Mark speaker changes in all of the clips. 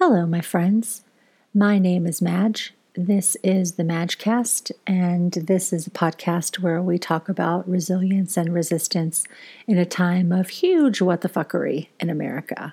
Speaker 1: Hello, my friends. My name is Madge. This is the Madgecast, and this is a podcast where we talk about resilience and resistance in a time of huge what the fuckery in America.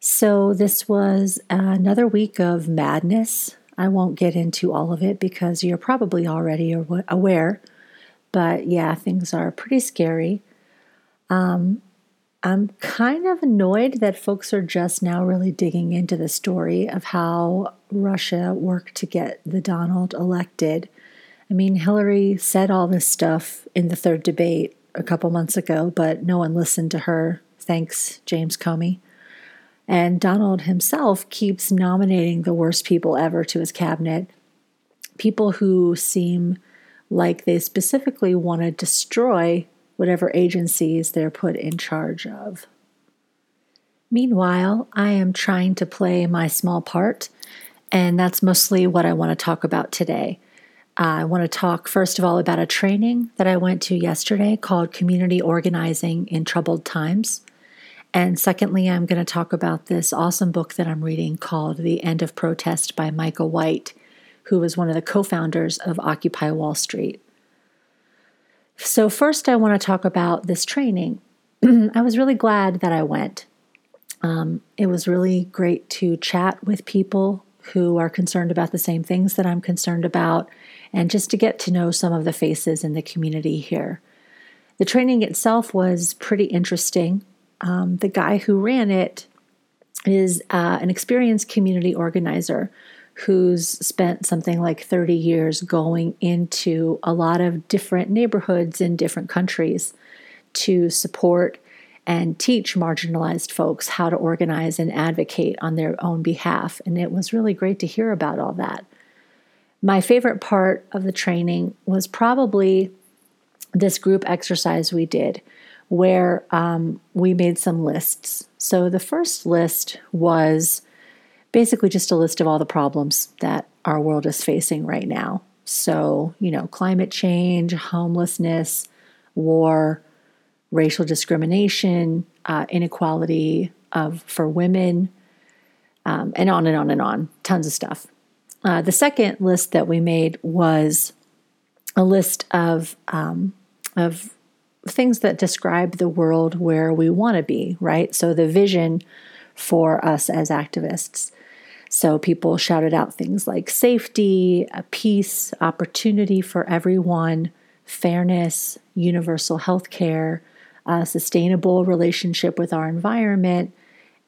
Speaker 1: So, this was another week of madness. I won't get into all of it because you're probably already aware, but yeah, things are pretty scary. Um, I'm kind of annoyed that folks are just now really digging into the story of how Russia worked to get the Donald elected. I mean, Hillary said all this stuff in the third debate a couple months ago, but no one listened to her. Thanks, James Comey. And Donald himself keeps nominating the worst people ever to his cabinet. People who seem like they specifically want to destroy whatever agencies they're put in charge of. Meanwhile, I am trying to play my small part, and that's mostly what I want to talk about today. I want to talk, first of all, about a training that I went to yesterday called Community Organizing in Troubled Times. And secondly, I'm going to talk about this awesome book that I'm reading called The End of Protest by Micah White, who was one of the co founders of Occupy Wall Street. So, first, I want to talk about this training. I was really glad that I went. Um, it was really great to chat with people who are concerned about the same things that I'm concerned about, and just to get to know some of the faces in the community here. The training itself was pretty interesting. Um, the guy who ran it is uh, an experienced community organizer who's spent something like 30 years going into a lot of different neighborhoods in different countries to support and teach marginalized folks how to organize and advocate on their own behalf. And it was really great to hear about all that. My favorite part of the training was probably this group exercise we did where um, we made some lists. So the first list was basically just a list of all the problems that our world is facing right now. So, you know, climate change, homelessness, war, racial discrimination, uh, inequality of for women, um, and on and on and on. Tons of stuff. Uh, the second list that we made was a list of um, of things that describe the world where we want to be. Right. So the vision for us as activists. So people shouted out things like safety, peace, opportunity for everyone, fairness, universal health care, a sustainable relationship with our environment,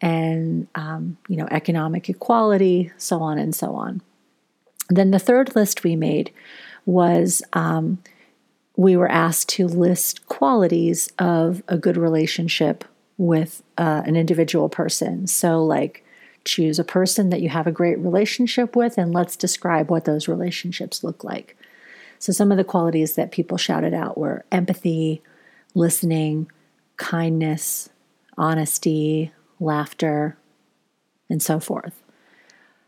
Speaker 1: and um, you know economic equality, so on and so on. Then the third list we made was um, we were asked to list qualities of a good relationship with uh, an individual person. So like choose a person that you have a great relationship with, and let's describe what those relationships look like. So, some of the qualities that people shouted out were empathy, listening, kindness, honesty, laughter, and so forth.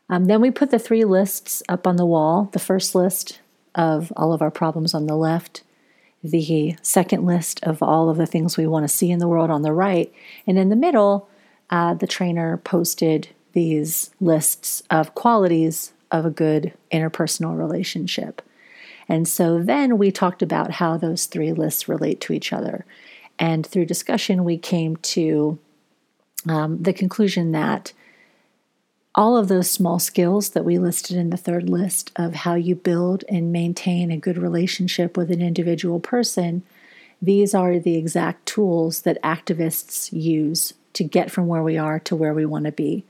Speaker 1: Um, then we put the three lists up on the wall the first list of all of our problems on the left, the second list of all of the things we want to see in the world on the right, and in the middle, uh, the trainer posted these lists of qualities of a good interpersonal relationship. And so then we talked about how those three lists relate to each other. And through discussion, we came to um, the conclusion that all of those small skills that we listed in the third list of how you build and maintain a good relationship with an individual person, these are the exact tools that activists use to get from where we are to where we want to be.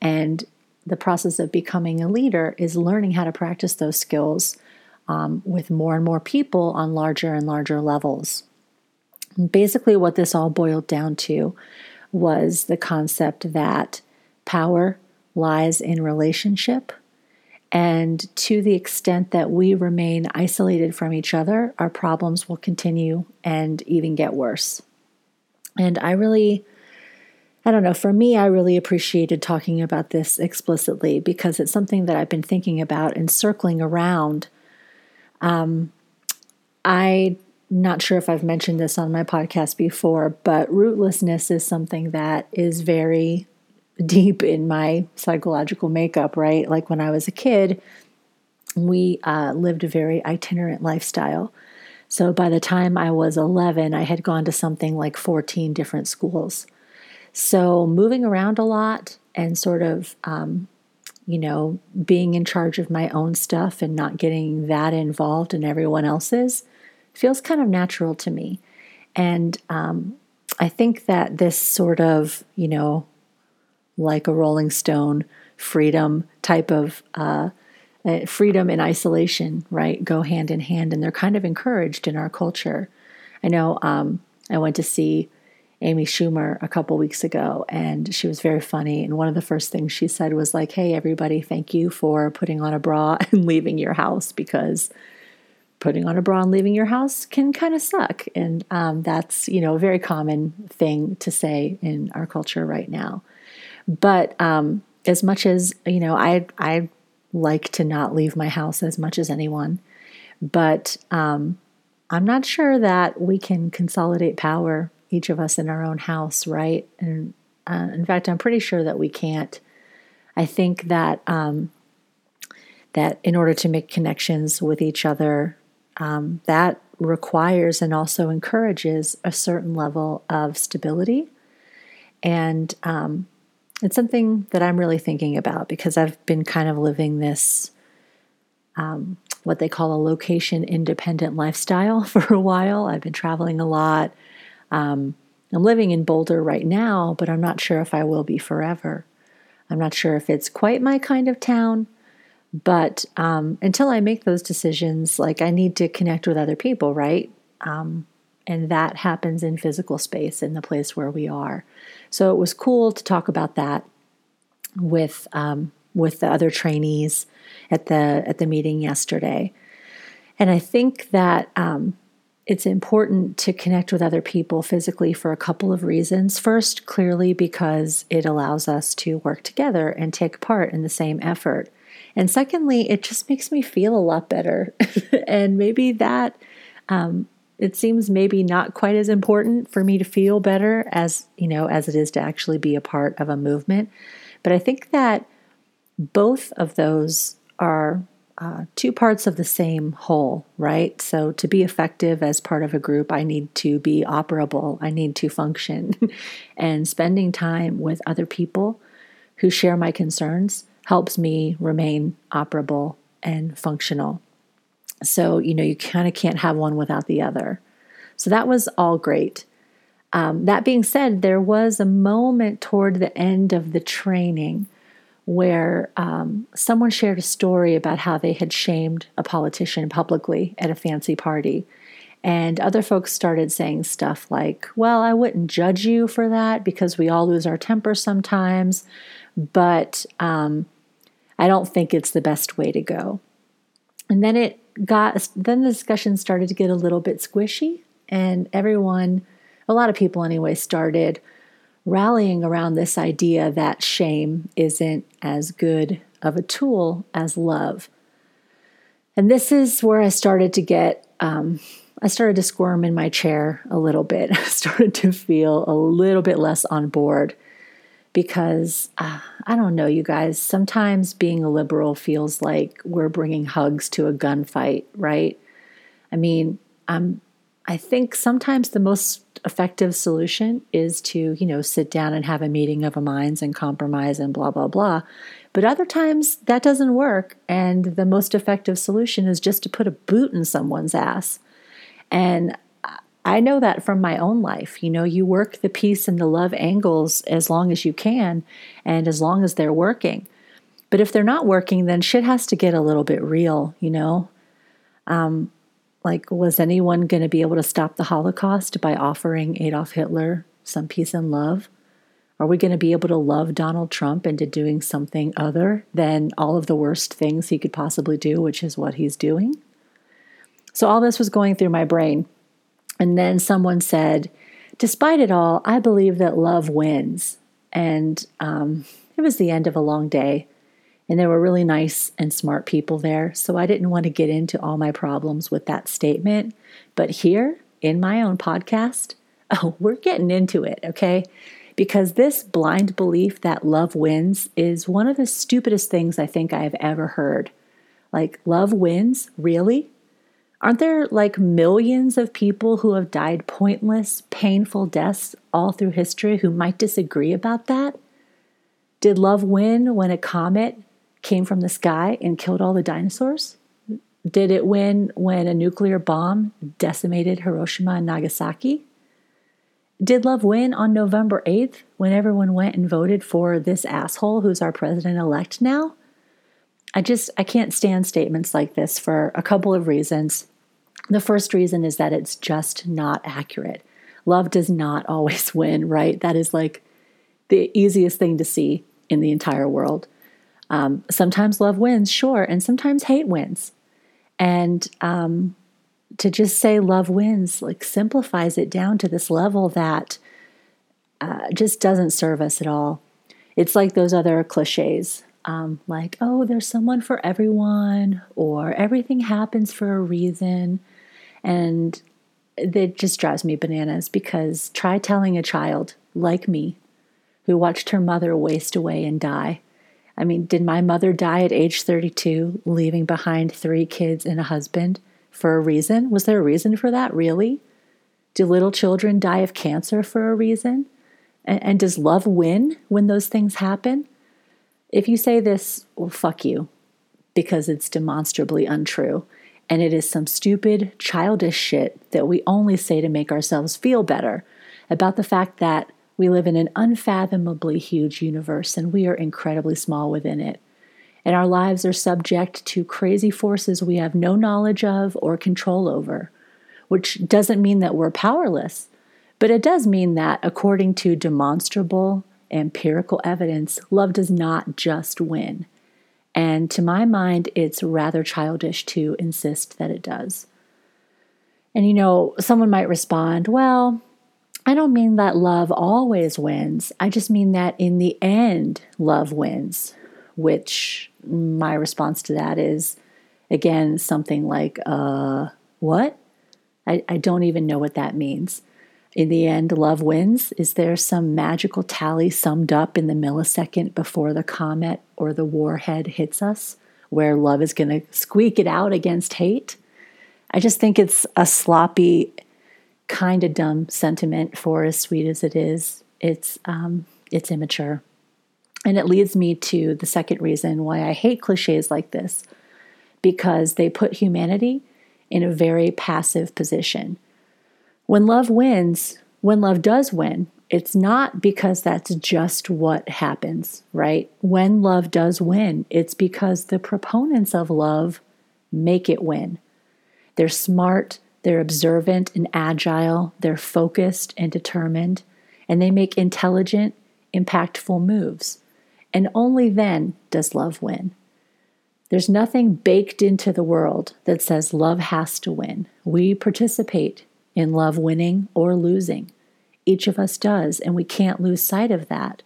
Speaker 1: And the process of becoming a leader is learning how to practice those skills um, with more and more people on larger and larger levels. And basically, what this all boiled down to was the concept that power lies in relationship. And to the extent that we remain isolated from each other, our problems will continue and even get worse. And I really I don't know, for me, I really appreciated talking about this explicitly because it's something that I've been thinking about and circling around. Um, I'm not sure if I've mentioned this on my podcast before, but rootlessness is something that is very deep in my psychological makeup, right? Like when I was a kid, we uh, lived a very itinerant lifestyle. So by the time I was 11, I had gone to something like 14 different schools. So moving around a lot and sort of, um, you know, being in charge of my own stuff and not getting that involved in everyone else's feels kind of natural to me. And um, I think that this sort of, you know, like a Rolling Stone freedom type of uh, uh, freedom and isolation, right, go hand in hand, and they're kind of encouraged in our culture. I know um, I went to see Amy Schumer a couple weeks ago, and she was very funny. And one of the first things she said was like, "Hey, everybody, thank you for putting on a bra and leaving your house because." Putting on a bra and leaving your house can kind of suck. And um, that's, you know, a very common thing to say in our culture right now. But um, as much as you know, I I like to not leave my house as much as anyone, but um, I'm not sure that we can consolidate power each of us in our own house, right? And uh, in fact, I'm pretty sure that we can't. I think that um, that in order to make connections with each other, um, that requires and also encourages a certain level of stability and um, it's something that I'm really thinking about because I've been kind of living this, um, what they call a location independent lifestyle for a while. I've been traveling a lot. Um, I'm living in Boulder right now, but I'm not sure if I will be forever. I'm not sure if it's quite my kind of town, but um, until I make those decisions, like I need to connect with other people, right? Um, and that happens in physical space in the place where we are. So it was cool to talk about that with um, with the other trainees at the at the meeting yesterday. And I think that um, it's important to connect with other people physically for a couple of reasons. First, clearly because it allows us to work together and take part in the same effort. And secondly, it just makes me feel a lot better. and maybe that um, it seems maybe not quite as important for me to feel better as you know as it is to actually be a part of a movement but i think that both of those are uh, two parts of the same whole right so to be effective as part of a group i need to be operable i need to function and spending time with other people who share my concerns helps me remain operable and functional so, you know, you kind of can't have one without the other. So that was all great. Um, that being said, there was a moment toward the end of the training where um, someone shared a story about how they had shamed a politician publicly at a fancy party. And other folks started saying stuff like, Well, I wouldn't judge you for that because we all lose our temper sometimes, but um, I don't think it's the best way to go. And then it got then the discussion started to get a little bit squishy and everyone a lot of people anyway started rallying around this idea that shame isn't as good of a tool as love and this is where i started to get um, i started to squirm in my chair a little bit i started to feel a little bit less on board because uh, I don't know, you guys. Sometimes being a liberal feels like we're bringing hugs to a gunfight, right? I mean, I'm. I think sometimes the most effective solution is to, you know, sit down and have a meeting of a minds and compromise and blah blah blah. But other times that doesn't work, and the most effective solution is just to put a boot in someone's ass. And I know that from my own life. You know, you work the peace and the love angles as long as you can and as long as they're working. But if they're not working, then shit has to get a little bit real, you know? Um, like, was anyone going to be able to stop the Holocaust by offering Adolf Hitler some peace and love? Are we going to be able to love Donald Trump into doing something other than all of the worst things he could possibly do, which is what he's doing? So, all this was going through my brain. And then someone said, Despite it all, I believe that love wins. And um, it was the end of a long day. And there were really nice and smart people there. So I didn't want to get into all my problems with that statement. But here in my own podcast, oh, we're getting into it, okay? because this blind belief that love wins is one of the stupidest things I think I've ever heard. Like, love wins? Really? Aren't there like millions of people who have died pointless, painful deaths all through history who might disagree about that? Did love win when a comet came from the sky and killed all the dinosaurs? Did it win when a nuclear bomb decimated Hiroshima and Nagasaki? Did love win on November 8th when everyone went and voted for this asshole who's our president elect now? I just I can't stand statements like this for a couple of reasons. The first reason is that it's just not accurate. Love does not always win, right? That is like the easiest thing to see in the entire world. Um, sometimes love wins, sure, and sometimes hate wins. And um, to just say love wins like simplifies it down to this level that uh, just doesn't serve us at all. It's like those other cliches, um, like, oh, there's someone for everyone, or everything happens for a reason. And it just drives me bananas because try telling a child like me who watched her mother waste away and die. I mean, did my mother die at age 32, leaving behind three kids and a husband for a reason? Was there a reason for that, really? Do little children die of cancer for a reason? And, and does love win when those things happen? If you say this, well, fuck you, because it's demonstrably untrue. And it is some stupid, childish shit that we only say to make ourselves feel better about the fact that we live in an unfathomably huge universe and we are incredibly small within it. And our lives are subject to crazy forces we have no knowledge of or control over, which doesn't mean that we're powerless, but it does mean that according to demonstrable, empirical evidence, love does not just win. And to my mind, it's rather childish to insist that it does. And you know, someone might respond, well, I don't mean that love always wins. I just mean that in the end, love wins, which my response to that is again something like, uh, what? I, I don't even know what that means. In the end, love wins. Is there some magical tally summed up in the millisecond before the comet or the warhead hits us where love is going to squeak it out against hate? I just think it's a sloppy kind of dumb sentiment for as sweet as it is. It's um, it's immature, and it leads me to the second reason why I hate cliches like this, because they put humanity in a very passive position. When love wins, when love does win, it's not because that's just what happens, right? When love does win, it's because the proponents of love make it win. They're smart, they're observant and agile, they're focused and determined, and they make intelligent, impactful moves. And only then does love win. There's nothing baked into the world that says love has to win. We participate in love winning or losing. Each of us does, and we can't lose sight of that.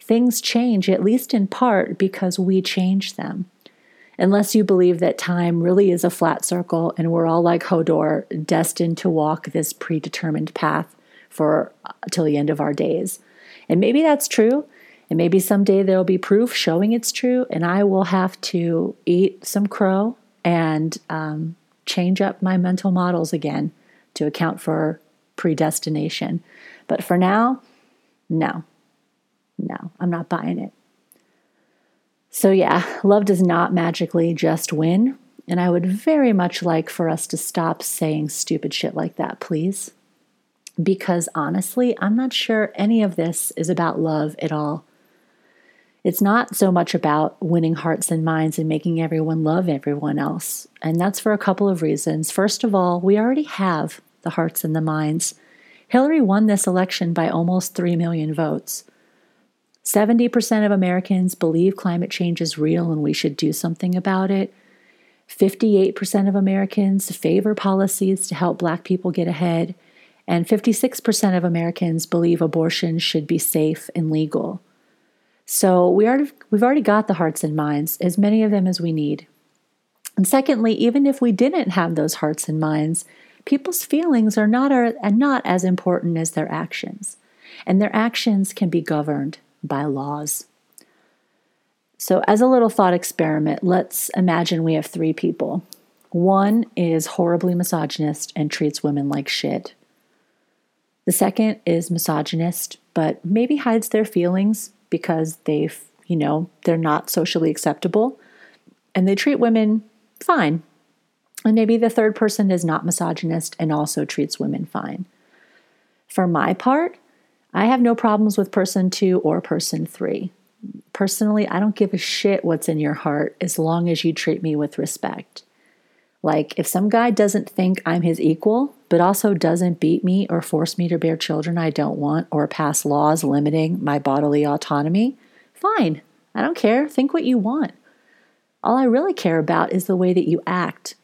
Speaker 1: Things change, at least in part, because we change them unless you believe that time really is a flat circle and we're all like Hodor, destined to walk this predetermined path for uh, till the end of our days. And maybe that's true. And maybe someday there'll be proof showing it's true, and I will have to eat some crow and um, change up my mental models again to account for predestination. But for now, no, no, I'm not buying it. So, yeah, love does not magically just win. And I would very much like for us to stop saying stupid shit like that, please. Because honestly, I'm not sure any of this is about love at all. It's not so much about winning hearts and minds and making everyone love everyone else. And that's for a couple of reasons. First of all, we already have the hearts and the minds. Hillary won this election by almost 3 million votes. 70% of Americans believe climate change is real and we should do something about it. 58% of Americans favor policies to help Black people get ahead. And 56% of Americans believe abortion should be safe and legal. So we are, we've already got the hearts and minds, as many of them as we need. And secondly, even if we didn't have those hearts and minds, people's feelings are not, are not as important as their actions. and their actions can be governed by laws. So, as a little thought experiment, let's imagine we have three people. One is horribly misogynist and treats women like shit. The second is misogynist, but maybe hides their feelings because they've, you know, they're not socially acceptable and they treat women fine. And maybe the third person is not misogynist and also treats women fine. For my part, I have no problems with person two or person three. Personally, I don't give a shit what's in your heart as long as you treat me with respect. Like, if some guy doesn't think I'm his equal, but also doesn't beat me or force me to bear children I don't want or pass laws limiting my bodily autonomy, fine. I don't care. Think what you want. All I really care about is the way that you act.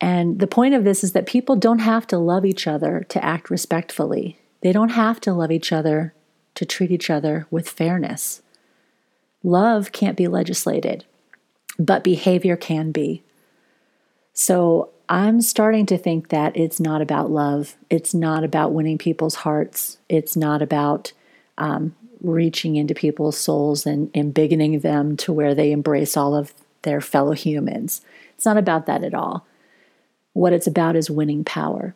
Speaker 1: And the point of this is that people don't have to love each other to act respectfully. They don't have to love each other to treat each other with fairness. Love can't be legislated, but behavior can be. So I'm starting to think that it's not about love. It's not about winning people's hearts. It's not about um, reaching into people's souls and embiggening them to where they embrace all of their fellow humans. It's not about that at all. What it's about is winning power.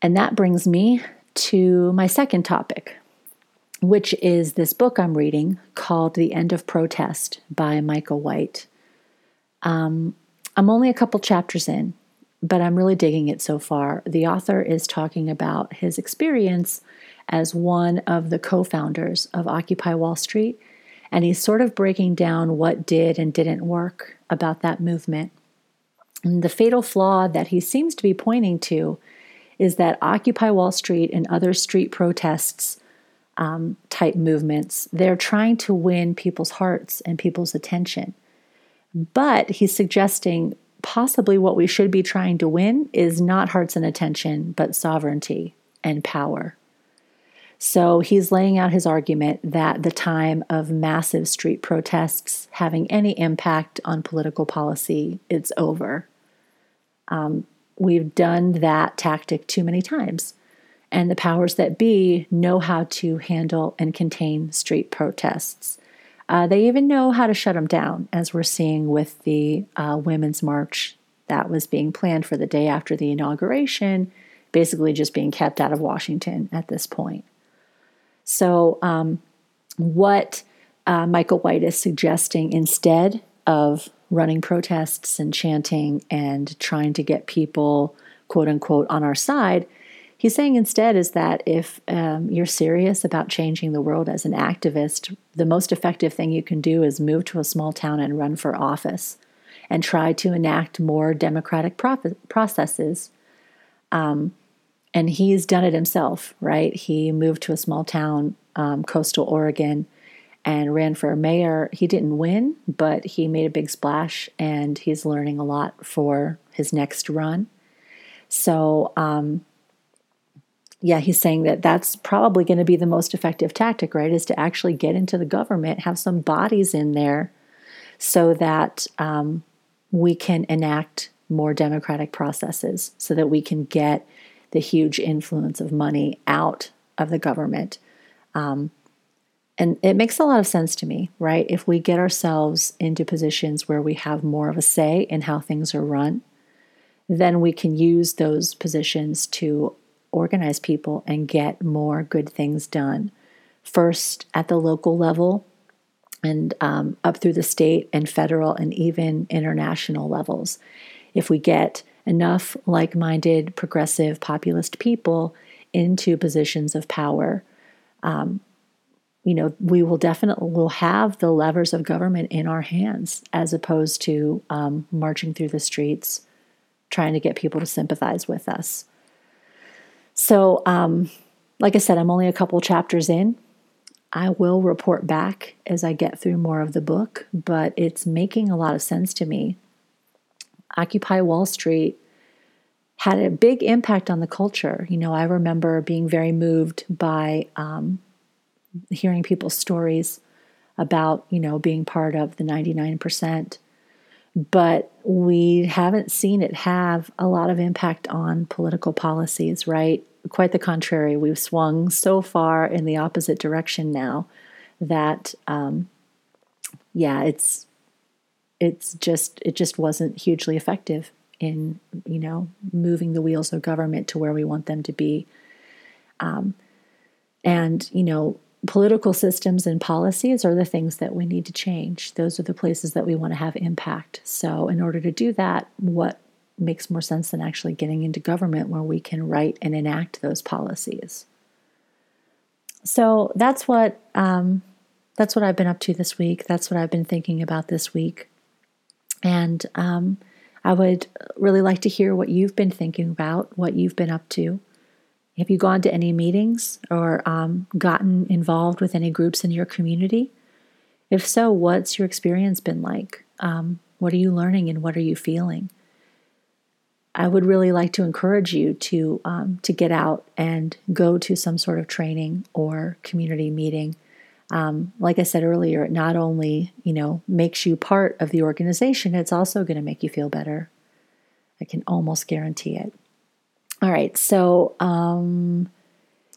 Speaker 1: And that brings me to my second topic, which is this book I'm reading called The End of Protest by Micah White. Um, I'm only a couple chapters in, but I'm really digging it so far. The author is talking about his experience as one of the co founders of Occupy Wall Street, and he's sort of breaking down what did and didn't work about that movement. And the fatal flaw that he seems to be pointing to is that Occupy Wall Street and other street protests um, type movements, they're trying to win people's hearts and people's attention. But he's suggesting possibly what we should be trying to win is not hearts and attention, but sovereignty and power. So he's laying out his argument that the time of massive street protests having any impact on political policy it's over. Um, we've done that tactic too many times, and the powers that be know how to handle and contain street protests. Uh, they even know how to shut them down, as we're seeing with the uh, Women's March that was being planned for the day after the inauguration, basically just being kept out of Washington at this point. So, um, what uh, Micah White is suggesting instead of running protests and chanting and trying to get people, quote unquote, on our side, he's saying instead is that if um, you're serious about changing the world as an activist, the most effective thing you can do is move to a small town and run for office and try to enact more democratic processes. Um, and he's done it himself, right? He moved to a small town, um, coastal Oregon, and ran for mayor. He didn't win, but he made a big splash, and he's learning a lot for his next run. So, um, yeah, he's saying that that's probably going to be the most effective tactic, right? Is to actually get into the government, have some bodies in there so that um, we can enact more democratic processes, so that we can get the huge influence of money out of the government. Um, and it makes a lot of sense to me, right? If we get ourselves into positions where we have more of a say in how things are run, then we can use those positions to organize people and get more good things done. First, at the local level, and um, up through the state and federal and even international levels. If we get enough like minded, progressive, populist people into positions of power, um, you know, we will definitely will have the levers of government in our hands as opposed to um, marching through the streets trying to get people to sympathize with us. So, um, like I said, I'm only a couple chapters in. I will report back as I get through more of the book, but it's making a lot of sense to me. Occupy Wall Street had a big impact on the culture. You know, I remember being very moved by um, hearing people's stories about, you know, being part of the 99%. But we haven't seen it have a lot of impact on political policies, right? quite the contrary. We've swung so far in the opposite direction now that, um, yeah, it's it's just it just wasn't hugely effective in you know moving the wheels of government to where we want them to be. Um, and you know political systems and policies are the things that we need to change. Those are the places that we want to have impact. So, in order to do that, what makes more sense than actually getting into government where we can write and enact those policies? So that's what um, that's what I've been up to this week. That's what I've been thinking about this week, and um, I would really like to hear what you've been thinking about, what you've been up to. Have you gone to any meetings or um, gotten involved with any groups in your community? If so, what's your experience been like? Um, what are you learning and what are you feeling? I would really like to encourage you to um, to get out and go to some sort of training or community meeting. Um, like I said earlier, it not only you know makes you part of the organization, it's also going to make you feel better. I can almost guarantee it. All right. So, um,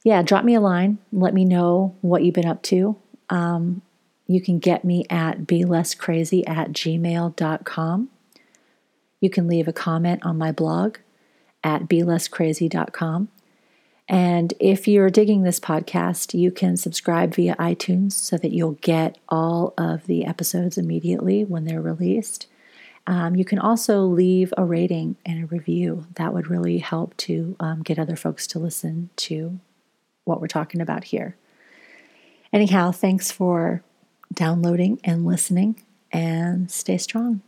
Speaker 1: yeah, drop me a line. Let me know what you've been up to. Um, you can get me at be less crazy at gmail.com. You can leave a comment on my blog at be less crazy.com. And if you're digging this podcast, you can subscribe via iTunes so that you'll get all of the episodes immediately when they're released. Um, you can also leave a rating and a review. That would really help to um, get other folks to listen to what we're talking about here. Anyhow, thanks for downloading and listening, and stay strong.